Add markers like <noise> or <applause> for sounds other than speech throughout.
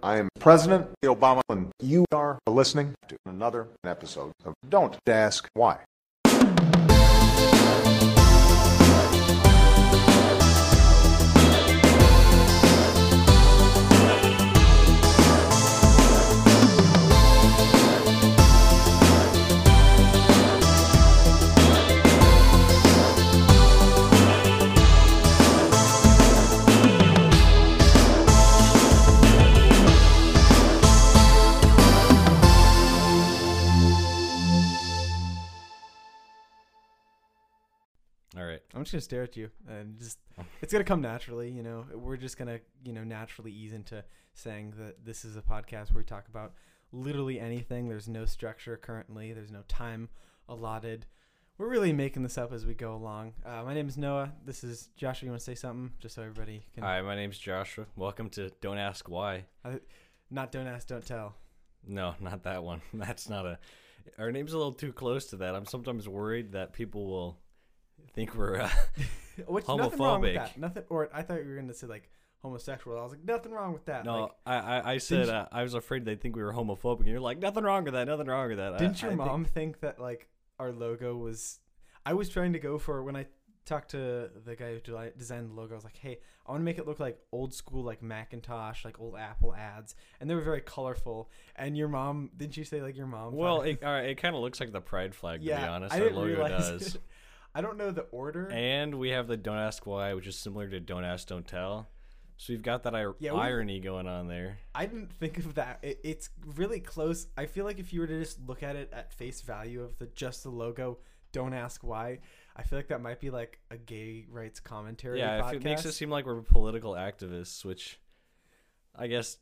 I am President Obama, and you are listening to another episode of Don't Ask Why. I'm just gonna stare at you and just it's gonna come naturally, you know. We're just gonna, you know, naturally ease into saying that this is a podcast where we talk about literally anything. There's no structure currently, there's no time allotted. We're really making this up as we go along. Uh, my name is Noah. This is Joshua. You want to say something, just so everybody can Hi, my name's Joshua. Welcome to Don't Ask Why. not don't ask, don't tell. No, not that one. <laughs> That's not a. Our name's a little too close to that. I'm sometimes worried that people will think we're. Uh, <laughs> Which nothing wrong with Homophobic. that. Nothing. Or I thought you were gonna say like homosexual. I was like, nothing wrong with that. no, Like, I, I, I said you- uh, I was afraid they'd think we were homophobic, and you're like, nothing wrong with that. Nothing wrong with that. I- Didn't I your think- mom think that like our logo was? I was trying to go for when I talked to the guy who deli- designed the logo. I was like, "Hey, I want to make it look like old school, like Macintosh, like old Apple ads," and they were very colorful. And your mom, didn't you say like your mom? thought Well, it- all right, it kind of looks like the pride flag. to be honest, I our didn't logo does. I don't know the order. And we have the Don't Ask Why, which is similar to Don't Ask, Don't Tell. So we've got that ir- Yeah, we- irony going on there. I didn't think of that. It, it's really close. I feel like if you were to just look at it at face value of the just the logo, don't ask why. I feel like that might be like a gay rights commentary. Yeah, podcast. if it makes it seem like we're political activists, which I guess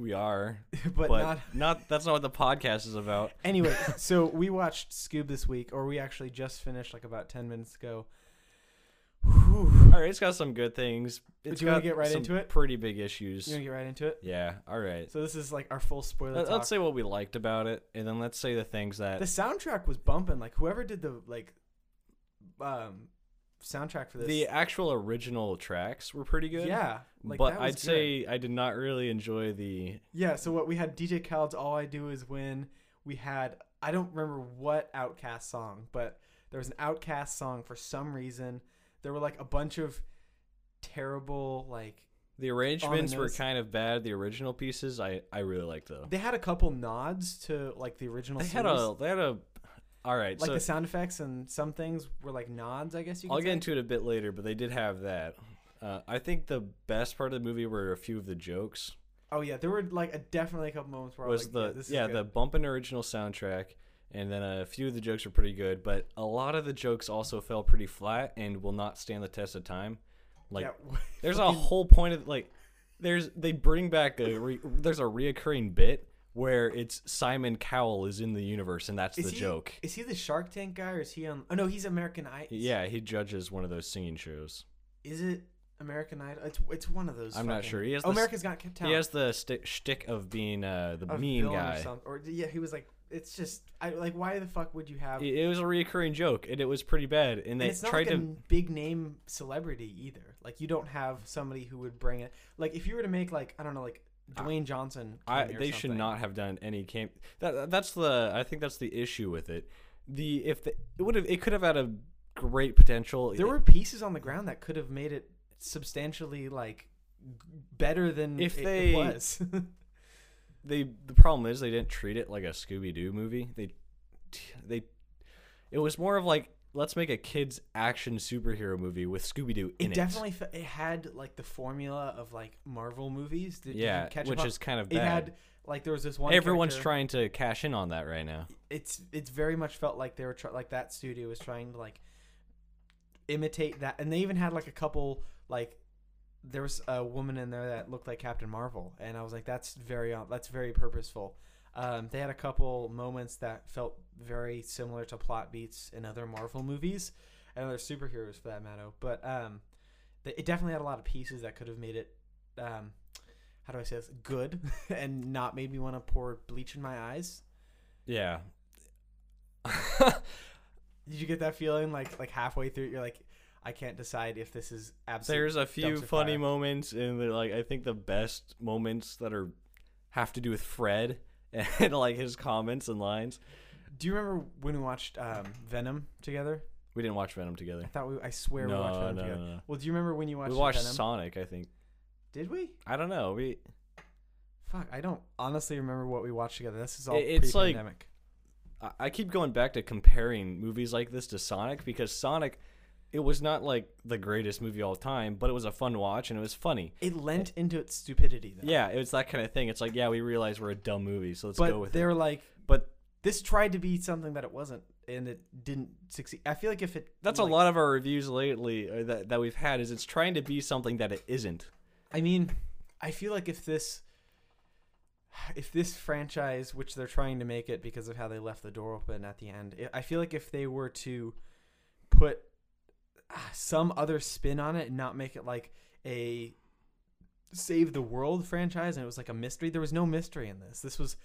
we are, <laughs> but, but, not. <laughs> not. That's not what the podcast is about. <laughs> Anyway, so we watched Scoob this week, or we actually just finished like about ten minutes ago. Whew. All right, it's got some good things. It's Do you wanna get right some into it? Pretty big issues. You want to get right into it? Yeah. All right. So this is like our full spoiler Let, talk. us say what we liked about it, and then let's say the things that. the soundtrack was bumping. Like whoever did the like, um, soundtrack for this. the actual original tracks were pretty good. yeah, like but I'd good. say I did not really enjoy the. Yeah, so what we had DJ Khaled's All I Do Is Win. We had I don't remember what OutKast song, but there was an OutKast song for some reason. There were like a bunch of terrible like The arrangements were kind of bad. The original pieces, I I really liked though. they had a couple nods to like the original They had a they had a. All right, like so the sound effects and some things were like nods, I guess you could I'll say. get into it a bit later, but they did have that. Uh, I think the best part of the movie were a few of the jokes. Oh yeah, there were like a, definitely a couple moments where I was Was like, yeah, the yeah good. the bumpin' original soundtrack, and then a few of the jokes were pretty good, but a lot of the jokes also fell pretty flat and will not stand the test of time. Like yeah, <laughs> there's a whole point of like there's they bring back a re, there's a reoccurring bit where it's Simon Cowell is in the universe and that's is the he, joke. Is he the Shark Tank guy or is he on? Oh no, he's American Idol. Yeah, he judges one of those singing shows. Is it American Idol? It's it's one of those. I'm not sure. He has Oh, the, America's Got Talent. he has the stick shtick of being uh, the a mean villain guy. Or, or yeah, he was like, it's just, I like, why the fuck would you have? It, it was a reoccurring joke, and it was pretty bad. And and they it's not tried like a to. big name celebrity either. Like you don't have somebody who would bring it. Like if you were to make like I don't know like Dwayne Johnson. I, they should not have done any camp. That that's the. I think that's the issue with it. The if the, it would have it could have had a great potential. There were pieces on the ground that could have made it substantially like better than If it they- was. <laughs> they the problem is they didn't treat it like a Scooby Doo movie. They they it was more of like let's make a kids action superhero movie with Scooby Doo in it it. definitely it had like the formula of like Marvel movies. Did, did you yeah, catch which up is kind of it bad. had like there was this one. Everyone's character- trying to cash in on that right now. it's it's very much felt like they were try- like that studio was trying to like imitate that and they even had like a couple like there was a woman in there that looked like Captain Marvel and I was like that's very uh, that's very purposeful. Um, they had a couple moments that felt very similar to plot beats in other Marvel movies and other superheroes for that matter. But um, it definitely had a lot of pieces that could have made it um, how do I say this good <laughs> and not made me want to pour bleach in my eyes. Yeah. <laughs> Did you get that feeling like like halfway through you're like I can't decide if this is absolutely There's a few funny fire. moments, and they're like I think the best moments that are have to do with Fred <laughs> and like his comments and lines. Do you remember when we watched um, Venom together? We didn't watch Venom together. I thought we. I swear we watched Venom no, together. no, no. Well, do you remember when you watched? we watched Venom? Sonic, I think. Did we? I don't know. We Fuck, I don't honestly remember what we watched together. This is all It- it's like- pre-pandemic. I- I keep going back to comparing movies like this to Sonic because Sonic, it was not like the greatest movie of all time, but it was a fun watch and it was funny. it lent into its stupidity though. Yeah, it was that kind of thing. It's like, yeah, we realize we're a dumb movie, so let's but go with it. they're like, this tried to be something that it wasn't, and it didn't succeed. I feel like if it that's like, a lot of our reviews lately uh, that that we've had is it's trying to be something that it isn't. I mean, I feel like if this if this franchise, which they're trying to make it because of how they left the door open at the end, I- feel like if they were to put ah, some other spin on it and not make it like a save the world franchise and it was like a mystery, there was no mystery in this. This was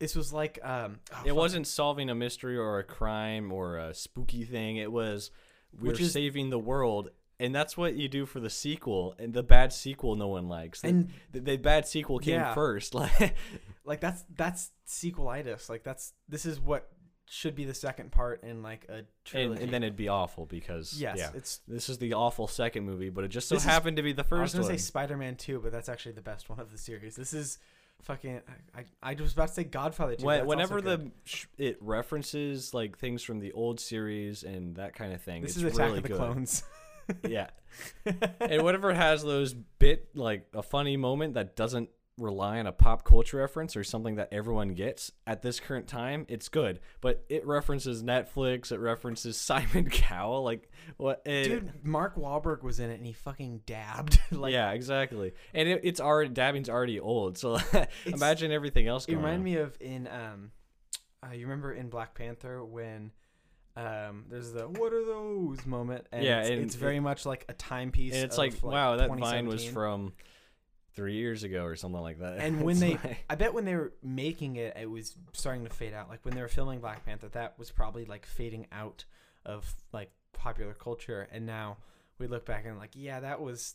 this was like um oh, it fuck. wasn't solving a mystery or a crime or a spooky thing. It was we're Which is- saving the world. And that's what you do for the sequel, and the bad sequel no one likes. The, And- the, the bad sequel came Yeah. first. Like, <laughs> like that's that's sequelitis. Like that's this is what should be the second part in like a and, trilogy. and then it'd be awful because yes, yeah, it's this is the awful second movie, but it just so This is- happened to be the first. I was gonna one. say Spider-Man 2, but that's actually the best one of the series. This is fucking. I I, was about to say Godfather 2. When- whenever the sh- it references like things from the old series and that kind of thing, this it's is Attack really of the good. Clones. yeah, <laughs> and whatever has those bit like a funny moment that doesn't rely on a pop culture reference or something that everyone gets at this current time, it's good. But it references Netflix, it references <laughs> Simon Cowell, like what? and- Dude, Mark Wahlberg was in it and he fucking dabbed. <laughs> like, yeah, exactly. And it, it's already dabbing's already old, so <laughs> imagine everything else. It reminded on. me of in um, uh, you remember in Black Panther when. Um, there's the "What are those?" moment, and Yeah, it's, and it's very much like a timepiece. and it's of, like, wow, that vine was from three years ago or something like that. And <laughs> when they, like- I bet when they were making it, it was starting to fade out. Like when they were filming Black Panther, that was probably like fading out of like popular culture. And now we look back and like, yeah, that was.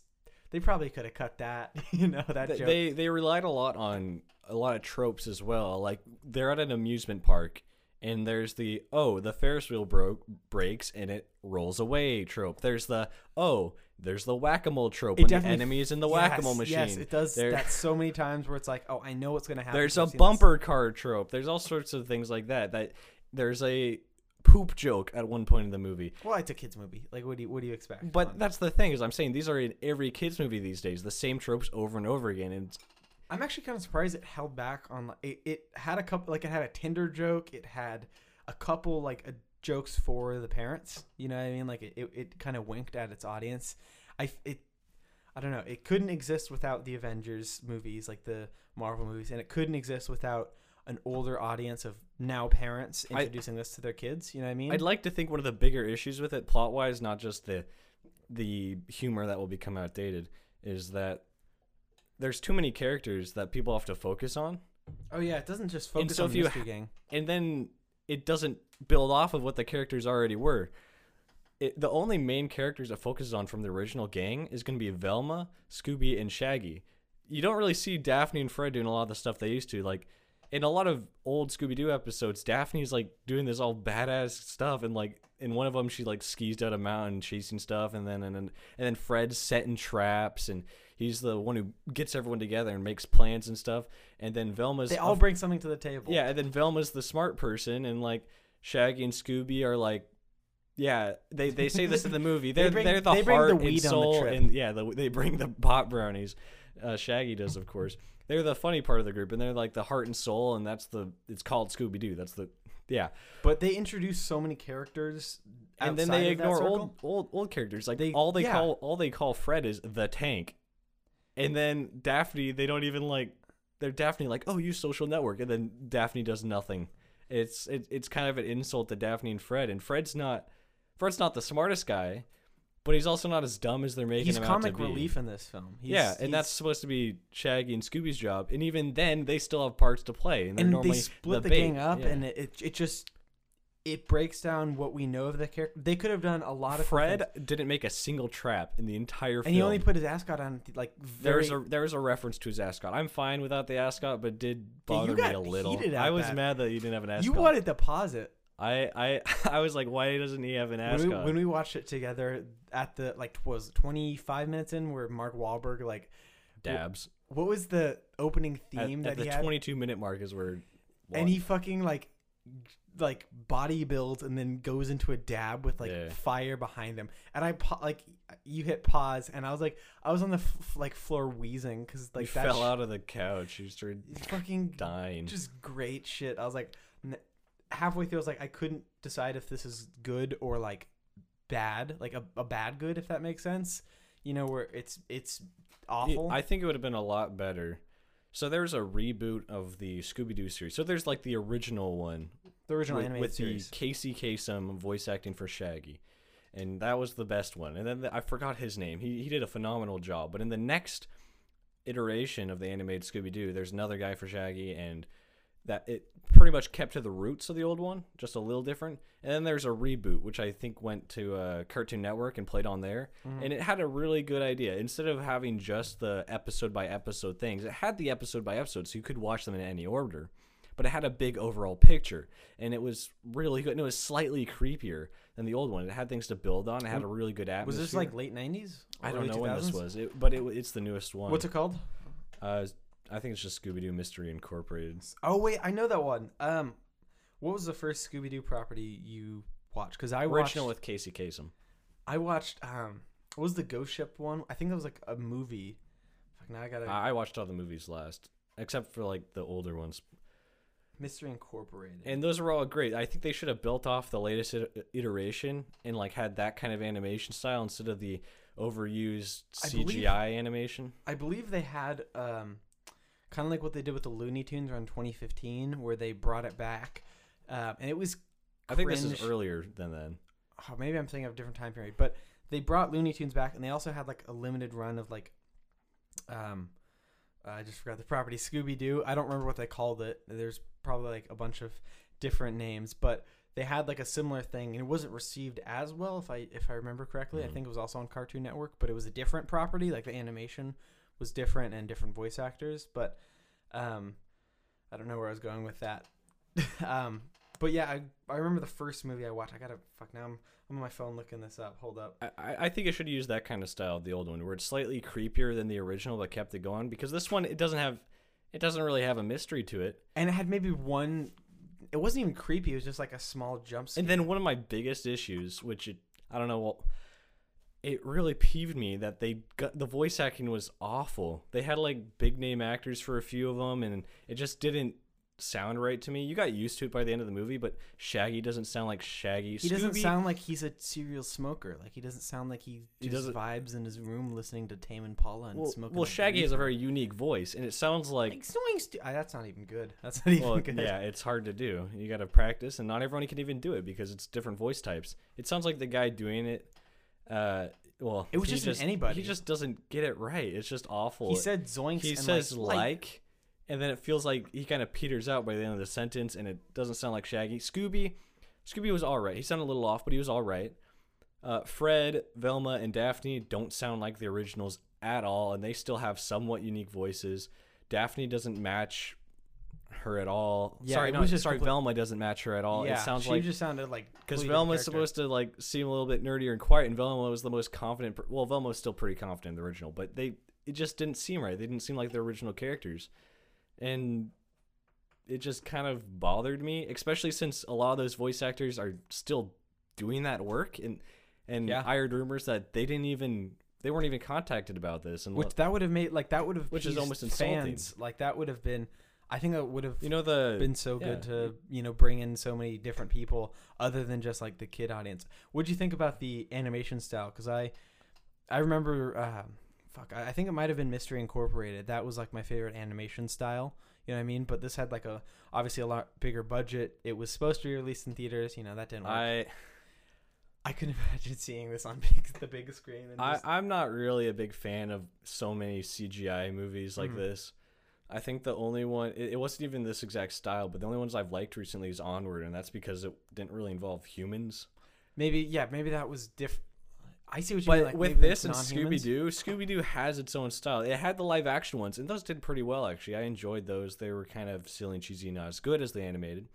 They probably could have cut that. <laughs> You know that Th- joke. they they relied a lot on a lot of tropes as well. Like they're at an amusement park and there's the oh the Ferris wheel broke breaks and it rolls away trope. There's the oh there's the whack a mole trope It when the enemy is in the Yes, whack a mole machine. Yes, it does There- that so many times where it's like, oh, I know what's gonna happen. There's a seen this. bumper car trope. There's all sorts of things like that. That there's a poop joke at one point in the movie. Well, it's a kids movie. Like, what do you what do you expect? But that's the thing is I'm saying these are in every kids movie these days. The same tropes over and over again. And it's- I'm actually kind of surprised it held back on. like, It, it had a couple, like it had a Tinder joke. It had a couple like uh jokes for the parents. You know what I mean? Like it, it, it kind of winked at its audience. I it, I don't know. It couldn't exist without the Avengers movies, like the Marvel movies, and it couldn't exist without an older audience of now parents I- introducing this to their kids. You know what I mean? I'd like to think one of the bigger issues with it, plot wise, not just the the humor that will become outdated, is that there's too many characters that people have to focus on, oh yeah, it doesn't just focus so on you Mystery Gang. and then it doesn't build off of what the characters already were. It, the only main characters it focuses on from the original gang is going to be Velma, Scooby, and Shaggy. You don't really see Daphne and Fred doing a lot of the stuff they used to. Like in a lot of old Scooby Doo episodes, Daphne's like doing this all badass stuff, and like in one of them, she like skis down a mountain chasing stuff, and then and then and then Fred's setting traps, and he's the one who gets everyone together and makes plans and stuff. And then Velma's They all bring something to the table. yeah, and then Velma's the smart person, and like Shaggy and Scooby are like, yeah, they they say this in the <laughs> movie. They They're bring- they are the they heart the and weed on the soul, and yeah, the, they bring the pot brownies. Uh, Shaggy does, of course. They're the funny part of the group, and they're like the heart and soul, and that's the it's called Scooby Doo. That's the yeah, But they introduce so many characters, and then they ignore old old old characters. Like They- all they yeah. call all they call Fred is the tank, and then Daphne they don't even like. They're Daphne like oh you social network, and then Daphne does nothing. It's it, it's kind of an insult to Daphne and Fred, and Fred's not Fred's not the smartest guy, but he's also not as dumb as they're making him. He's him comic out to be. relief in this film. He's, yeah, and he's- that's supposed to be Shaggy and Scooby's job, and even then they still have parts to play, and they're and normally they split the, bait. gang up, Yeah. and it it just it breaks down what we know of the character. They could have done a lot of Fred things. didn't make a single trap in the entire film. and he only put his ascot on like very. There's a there's a reference to his ascot. I'm fine without the ascot, but it did Yeah, bother me a little. at I was that. mad that you didn't have an ascot. you wanted to pause it. I I <laughs> I was like, why doesn't he have an When ascot? we, when we watched it together at the like was 25 minutes in where Mark Wahlberg like Dabs what was the opening theme at that the he had 22 minute mark is where. and he fucking like like body builds and then goes into a dab with like Yeah. fire behind him and i pa- like you hit pause and i was like i was on the f- like floor wheezing because like he that fell sh- out of the couch. He started fucking dying. just great shit i was like n- halfway through i was like i couldn't decide if this is good or like bad like a, a bad good if that makes sense you know where it's it's It- awful I think it would have been a lot better. So there's a reboot of the Scooby Doo series. So there's like the original one the original with, animated with the Casey Kasem voice acting for Shaggy, and that was the best one. And then the, I forgot his name. He he did a phenomenal job. But in the next iteration of the animated Scooby Doo, there's another guy for Shaggy, and that it pretty much kept to the roots of the old one, just a little different. And then there's a reboot, which I think went to uh, Cartoon Network and played on there, and it had a really good idea. Instead of having just the episode by episode things, it had the episode by episode, so you could watch them in any order. But it had a big overall picture, and it was really good. And it was slightly creepier than the old one. It had things to build on. It had a really good atmosphere. was this like late 90s I don't know when this was, it, but it, it's the newest one. what's it called Uh, I think it's just Scooby Doo Mystery Incorporated. Oh wait, I know that one. Um, what was the first Scooby Doo property you watched? Because I watched. Original with Casey Kasem. I watched. Um, what was the Ghost Ship one? I think that was like a movie. Fuck, now I gotta. I watched all the movies last, except for like the older ones, Mystery Incorporated. and those were all great. I think they should have built off the latest iteration and like had that kind of animation style instead of the overused I believe- CGI animation. I believe they had um, kind of like what they did with the Looney Tunes around 2015, where they brought it back, um, and it was. I think this is earlier than then. oh, maybe I'm thinking of a different time period, but they brought Looney Tunes back, and they also had like a limited run of like, um, I just forgot the property Scooby Doo. I don't remember what they called it. There's probably like a bunch of different names, but they had like a similar thing, and it wasn't received as well if I if I remember correctly. I Mhm. think it was also on Cartoon Network, but it was a different property. Like the animation was different and different voice actors, but um, I don't know where I was going with that. <laughs> um, but yeah, I, I remember the first movie I watched. I gotta fuck now. I'm I'm on my phone looking this up. Hold up. I- I, I think it should use that kind of style the old one, where it's slightly creepier than the original, but kept it going. Because this one, it doesn't have, it doesn't really have a mystery to it. And it had maybe one. It wasn't even creepy. It was just like a small jump scare. And then one of my biggest issues, which it, I don't know, well, it really peeved me that they got the voice acting was awful. They had like big name actors for a few of them, and it just didn't sound right to me. You got used to it by the end of the movie, but Shaggy doesn't sound like Shaggy. he doesn't sound like he's a serial smoker. Like he doesn't sound like he He doesn't- vibes in his room listening to Tame Impala and well, smoking. well a Shaggy has a very unique voice, and it sounds like like snoring. Stu- that's not even good. <laughs> That's not even well, good. yeah, it's hard to do. You got to practice, and not everyone can even do it because it's different voice types. It sounds like the guy doing it. Uh, well, It was he just anybody. He just doesn't get it right. It's just awful. He said zoinks. he and says like, like, and then it feels like he kind of peters out by the end of the sentence, and it doesn't sound like Shaggy. Scooby, Scooby was all right. He sounded a little off, but he was all right. Uh, Fred, Velma, and Daphne don't sound like the originals at all, and they still have somewhat unique voices. Daphne doesn't match her at all. Yeah, sorry, no, just sorry, Velma doesn't match her at all. yeah, it sounds she like just sounded like because Velma's supposed to like seem a little bit nerdier and quiet, and Velma was the most confident. per- Well, Velma was still pretty confident in the original, but they it just didn't seem right. They didn't seem like the original characters, and it just kind of bothered me, especially since a lot of those voice actors are still doing that work, and and Yeah. I heard rumors that they didn't even they weren't even contacted about this, and Which that would have made like that would have Which is almost insulting. fans. Like that would have been. I think that would have you know the been so yeah. good to you know bring in so many different people other than just like the kid audience. What do you think about the animation style? Because I, I remember, um, fuck, I I think it might have been Mystery Incorporated. That was like my favorite animation style. You know what I mean? But this had like a obviously a lot bigger budget. It was supposed to be released in theaters. You know that didn't work. I, I couldn't <laughs> imagine seeing this on <laughs> big, the big screen. And I, just, I'm not really a big fan of so many CGI movies like Mhm. this. I think the only one it, it wasn't even this exact style, but the only ones I've liked recently is Onward, and that's because it didn't really involve humans. Maybe yeah, maybe that was different. I see what you But mean. Like with this and. Scooby Doo, Scooby Doo has its own style. It had the live action ones, and those did pretty well actually. I enjoyed those. They were kind of silly and cheesy, not as good as the animated.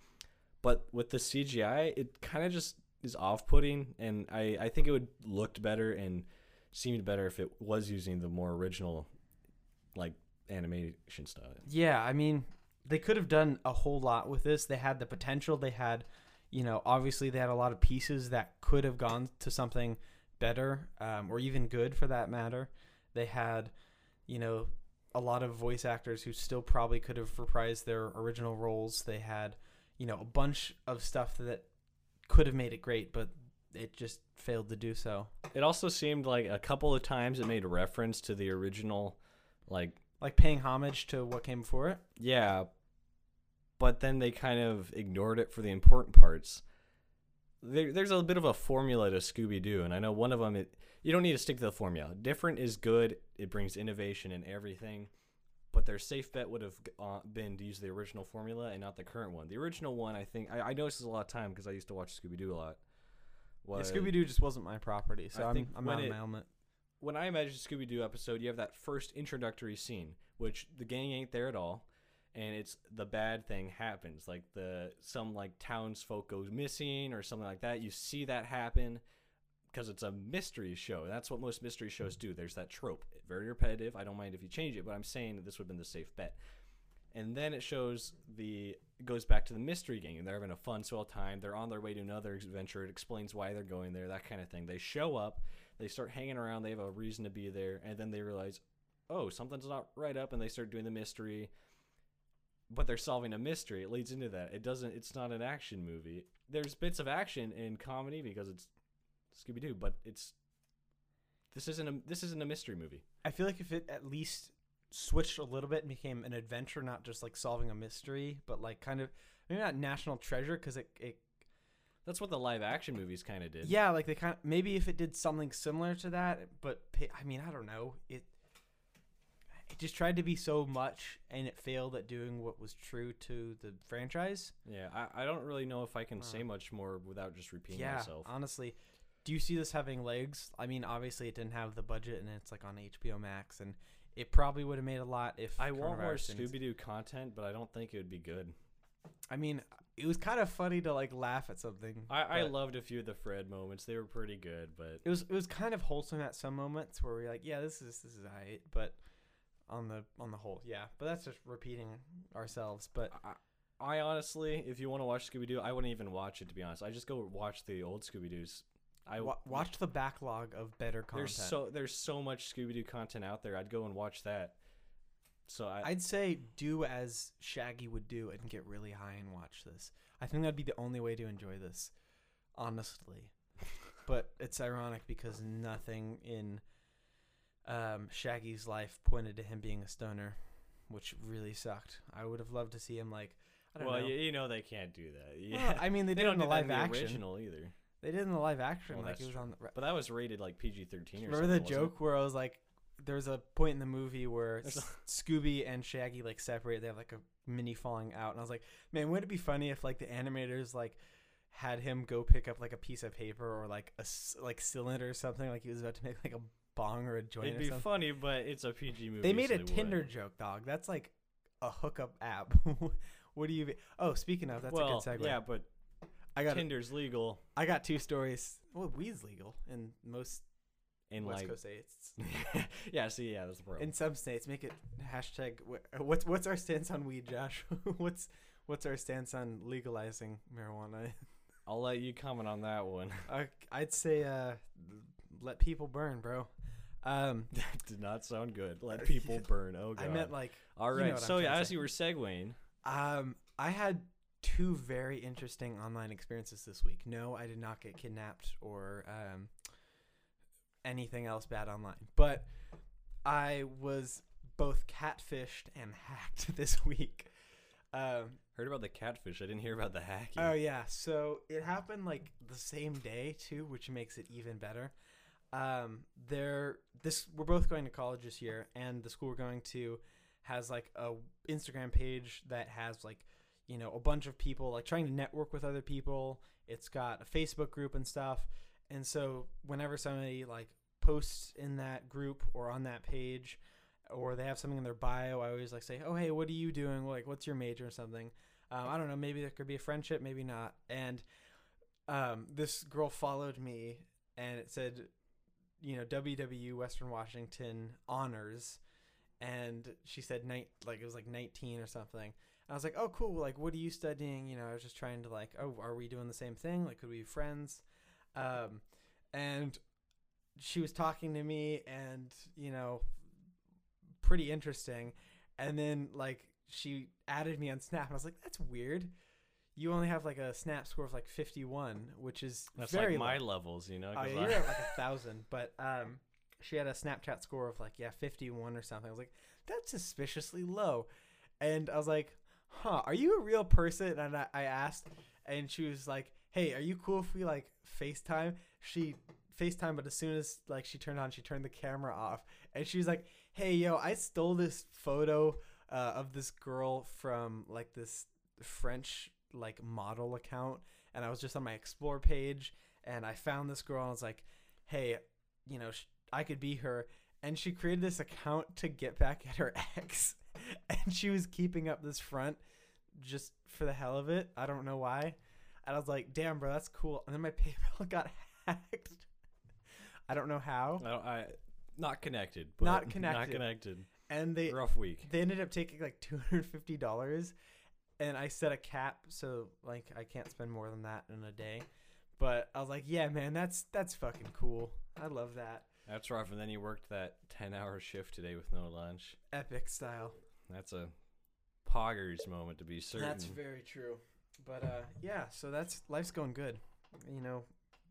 But with the CGI, it kind of just is off-putting, and I I think it would looked better and seemed better if it was using the more original, like animation style. Yeah, I mean, they could have done a whole lot with this. They had the potential. They had, you know, obviously they had a lot of pieces that could have gone to something better, um, or even good for that matter. They had, you know, a lot of voice actors who still probably could have reprised their original roles. They had, you know, a bunch of stuff that could have made it great, but it just failed to do so. It also seemed like a couple of times it made reference to the original, like Like paying homage to what came before it. Yeah, but then they kind of ignored it for the important parts. There, there's a bit of a formula to Scooby Doo, and I know one of them. It, you don't need to stick to the formula. Different is good. It brings innovation in everything. But their safe bet would have uh, been to use the original formula and not the current one. The original one, I think, I, I noticed this is a lot of time because I used to watch Scooby Doo a lot. Was Scooby Doo just wasn't my property, so I I'm, think I'm when not in my element. when I imagine Scooby Doo episode, you have that first introductory scene, which the gang ain't there at all, and it's the bad thing happens, like the some like townsfolk goes missing or something like that. You see that happen because it's a mystery show. That's what most mystery shows do. There's that trope, very repetitive. I don't mind if you change it, but I'm saying that this would have been the safe bet. And then it shows the goes back to the mystery gang, and they're having a fun, swell time. They're on their way to another adventure. It explains why they're going there, that kind of thing. They show up, they start hanging around. They have a reason to be there, and then they realize, oh, something's not right up, and they start doing the mystery. But they're solving a mystery. It leads into that. It doesn't. It's not an action movie. There's bits of action in comedy because it's Scooby Doo, but it's this isn't a this isn't a mystery movie. I feel like if it at least switched a little bit and became an adventure, not just like solving a mystery, but like kind of maybe not national treasure because it, it That's what the live action movies kind of did. yeah like they kind of maybe if it did something similar to that, but pa- I mean I don't know it. It just tried to be so much, and it failed at doing what was true to the franchise. Yeah, I, I don't really know if I can Uh, say much more without just repeating yeah, myself. honestly, do you see this having legs? I mean, obviously it didn't have the budget, and it's like on HBO Max, and it probably would have made a lot if I want more Scooby Doo content, but I don't think it would be good. I mean, it was kind of funny to like laugh at something. I, I loved a few of the Fred moments; they were pretty good. But It was it was kind of wholesome at some moments where we're like, yeah, this is this is alright, but on the on the whole, yeah. But that's just repeating ourselves. But I, I honestly, if you want to watch Scooby Doo, I wouldn't even watch it to be honest. I just go watch the old Scooby Doo's. I wa- watch the backlog of better content. There's so there's so much Scooby Doo content out there. I'd go and watch that. So I, I'd say do as Shaggy would do and get really high and watch this. I think that'd be the only way to enjoy this, honestly. <laughs> but it's ironic because nothing in um, Shaggy's life pointed to him being a stoner, which really sucked. I would have loved to see him like I don't well, know. you, you know they can't do that. <laughs> Well, Yeah, I mean, they, they did don't in the live the action. original either. They did in the live action, Well, like it was on the. But that was rated like PG thirteen or something. Remember the wasn't it? joke where I was like, there was a point in the movie where <laughs> Scooby and Shaggy like separate. They have like a mini falling out, and I was like, man, wouldn't it be funny if like the animators like had him go pick up like a piece of paper or like a like cylinder or something, like he was about to make like a bong or a joint It'd be something. funny, but it's a PG movie. They made so a Tinder wouldn't. joke, dog. That's like a hookup app. <laughs> what do you? Oh, speaking of, that's well, a good segue. yeah, but I got Tinder's legal I got two stories. Well, weed's legal in most in West like Coast states. <laughs> yeah. See, yeah, that's the problem. In some states, make it hashtag. What's what's our stance on weed, Josh? <laughs> what's what's our stance on legalizing marijuana? I'll let you comment on that one. I, I'd say uh, let people burn, bro. Um, <laughs> that did not sound good. Let <laughs> people burn. Oh god. I meant like All you know right. what I'm so yeah, as you were segueing, um, I had two very interesting online experiences this week. No, I did not get kidnapped or um, anything else bad online, but I was both catfished and <laughs> hacked this week. Um, heard about the catfish. I didn't hear about the hacking. Oh yeah, so it happened like the same day too, which makes it even better. Um, there, this we're both going to college this year, and the school we're going to has like a Instagram page that has like you know a bunch of people like trying to network with other people. It's got a Facebook group and stuff. And so whenever somebody like posts in that group or on that page or they have something in their bio, I always like say, "Oh, hey, what are you doing? Like what's your major or something?" Um, I don't know, maybe there could be a friendship, maybe not. And um, this girl followed me and it said, you know, WW Western Washington honors, and she said night like it was like 19 or something. I was like, oh, cool. Like, what are you studying? You know, I was just trying to like, oh, are we doing the same thing? Like, could we be friends? Um, and she was talking to me, and you know, pretty interesting. And then like she added me on Snap, and I was like, that's weird. You only have like a Snap score of like 51, which is That's very like my low. levels, you know. Oh, yeah, I- you're at like a thousand, <laughs> but um, she had a Snapchat score of like yeah, fifty-one or something. I was like, that's suspiciously low, and I was like, huh, are you a real person? And I, I asked, and she was like, hey, are you cool if we like FaceTime? She FaceTime, but as soon as like she turned on, she turned the camera off, and she was like, hey, yo, I stole this photo uh, of this girl from like this French like model account, and I was just on my explore page, and I found this girl, and I was like, hey, you know, sh- I could be her. And she created this account to get back at her <laughs> ex. And she was keeping up this front just for the hell of it. I don't know why. And I was like, damn, bro, that's cool. And then my <laughs> PayPal got hacked. <laughs> I don't know how. I, don't- I not connected. But Not Not connected. connected. And they Rough week. they ended up taking like two hundred fifty dollars, and I set a cap so like I can't spend more than that in a day. But I was like, yeah, man, that's that's fucking cool. I love that That's rough. And then you worked that ten-hour shift today with no lunch. epic style. That's a poggers moment to be certain. That's very true. But uh, yeah, so that's life's going good. You know,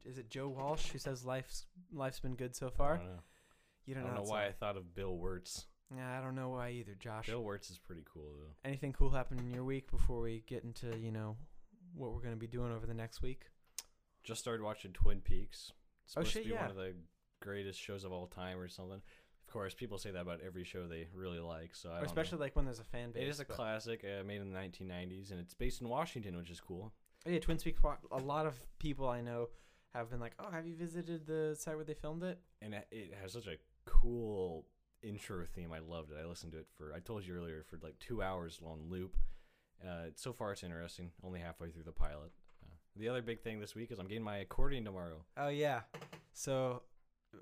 is it Joe Walsh who says life's life's been good so far? I don't know. You I don't, don't know that why I thought of Bill Wirtz. Yeah, I don't know why either, Josh. Bill Wirtz is pretty cool though. Anything cool happened in your week before we get into you know what we're gonna be doing over the next week? Just started watching Twin Peaks. It's Oh, supposed shit, to be yeah. one of the greatest shows of all time or something. Of course, people say that about every show they really like. So I don't especially know. like when there's a fan base. it is a classic uh, made in the 1990s, and it's based in Washington, which is cool. Oh, yeah, Twin Peaks. A lot of people I know have been like, "Oh, have you visited the site where they filmed it?" and it has such a cool intro theme. I loved it. I listened to it for I told you earlier for like two hours long loop. Uh, so far, it's interesting. Only halfway through the pilot. Uh, the other big thing this week is I'm getting my accordion tomorrow. Oh yeah. So,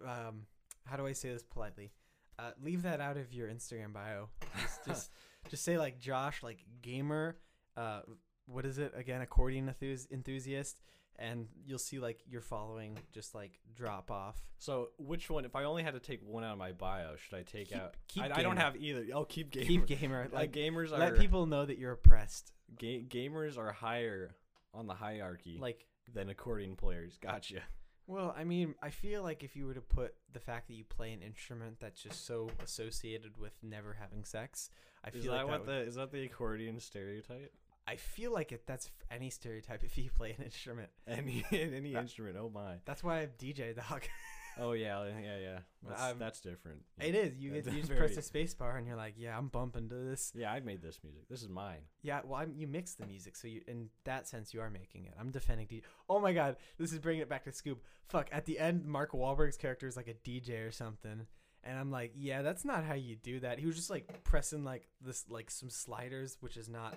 um, how do I say this politely? Uh, leave that out of your Instagram bio. Just, <laughs> just, just say like Josh, like gamer. Uh, what is it again? Accordion enthusiast, and you'll see like your following just like drop off. So which one? If I only had to take one out of my bio, should I take Keep- out? keep I, I don't have either. Oh, I'll keep gamer. Keep gamer. like Like gamers are let people know that you're oppressed. ga- gamers are higher on the hierarchy Like than accordion players. Gotcha. Well, I mean, I feel like if you were to put the fact that you play an instrument that's just so associated with never having sex, I Is feel that like what would, the is that the accordion stereotype? I feel like it. That's any stereotype <laughs> if you play an instrument. Any <laughs> any Uh, instrument? Oh my. That's why I have DJ dog. <laughs> Oh yeah, yeah, yeah. That's, Um, that's different. it is. You get, you just very- press the space bar and you're like, yeah, I'm bumping to this. Yeah, I made this music. This is mine. Yeah, well, I'm, you mix the music, so you in that sense you are making it. I'm defending DJ. Oh my god, this is bringing it back to Scoob. Fuck, at the end, Mark Wahlberg's character is like a DJ or something, and I'm like, yeah, that's not how you do that. He was just like pressing like this, like some sliders, which is not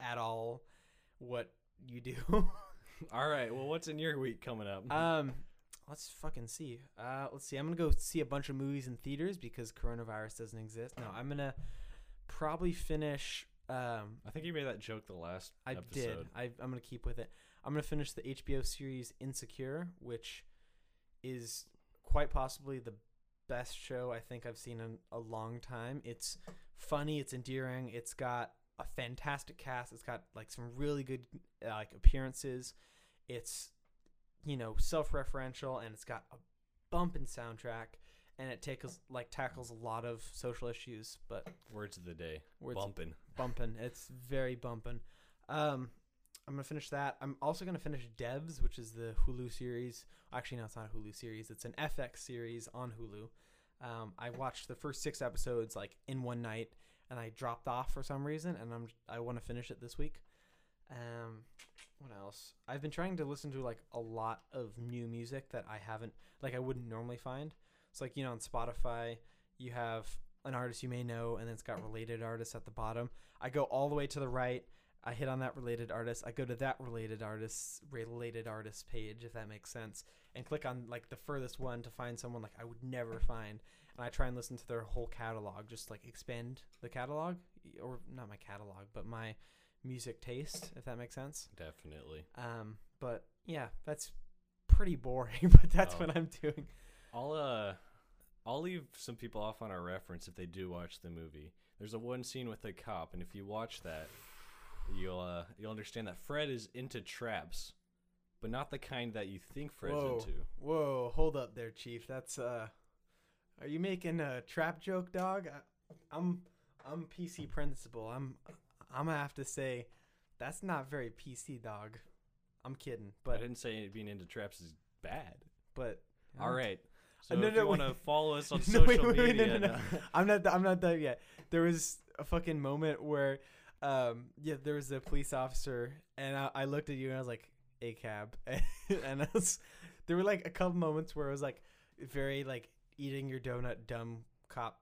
at all what you do. <laughs> All right. Well, what's in your week coming up? um, let's fucking see. Uh, let's see. I'm gonna go see a bunch of movies in theaters because coronavirus doesn't exist. No, I'm gonna probably finish. Um, I think you made that joke the last I episode. did. I, I'm gonna keep with it. I'm gonna finish the HBO series Insecure, which is quite possibly the best show I think I've seen in a long time. It's funny. It's endearing. It's got a fantastic cast. It's got like some really good uh, like appearances. It's you know self-referential and it's got a bumping soundtrack and it tackles like tackles a lot of social issues, but Words of the day. words Bumping. bumping. It's very bumping. Um, I'm gonna finish that. I'm also gonna finish Devs, which is the Hulu series. Actually, no, it's not a Hulu series. It's an FX series on Hulu. Um, I watched the first six episodes like in one night, and I dropped off for some reason, and I'm I want to finish it this week. Um, what else? I've been trying to listen to like a lot of new music that I haven't like I wouldn't normally find. It's like you know on Spotify you have an artist you may know, and then it's got related artists at the bottom. I go all the way to the right. I hit on that related artist. I go to that related artist related artist page, if that makes sense, and click on like the furthest one to find someone like I would never find. And I try and listen to their whole catalog, just like expand the catalog, or not my catalog, but my music taste, if that makes sense. Definitely. Um, but yeah, that's pretty boring, <laughs> but that's Oh. what I'm doing. I'll uh I'll leave some people off on a reference if they do watch the movie. There's a one scene with a cop, and if you watch that, you'll uh you'll understand that Fred is into traps, but not the kind that you think Fred's Whoa. into. Whoa, hold up there, Chief. That's uh, are you making a trap joke, dog? I, I'm I'm PC principal. I'm I'm gonna have to say that's not very PC, dog. I'm kidding, But I didn't say being into traps is bad. but All right. So Uh, no, if no, you want to <laughs> follow us on <laughs> No, social wait, wait, no, media, no, no. <laughs> I'm not. I'm not done yet. There was a fucking moment where, um, yeah, there was a police officer, and I, I looked at you and I was like, "A cab," and I was, there were like a couple moments where it was like very like eating your donut, dumb cop,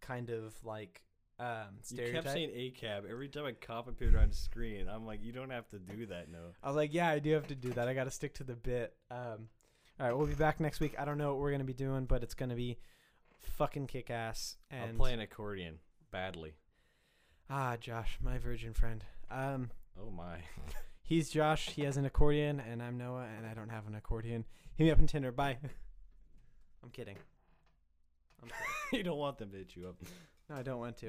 kind of like um you kept saying a cab every time a cop appeared on screen. I'm like, you don't have to do that, no. I was like, yeah, I do have to do that. I got to stick to the bit. Um, all right, we'll be back next week. I don't know what we're gonna be doing, but it's gonna be fucking kick ass. And I'll play an accordion badly. ah, Josh, my virgin friend. Um, Oh my. <laughs> he's Josh. He has an accordion, and I'm Noah, and I don't have an accordion. Hit me up on Tinder. Bye. <laughs> I'm kidding. <laughs> you don't want them to hit you up. No, I don't want to.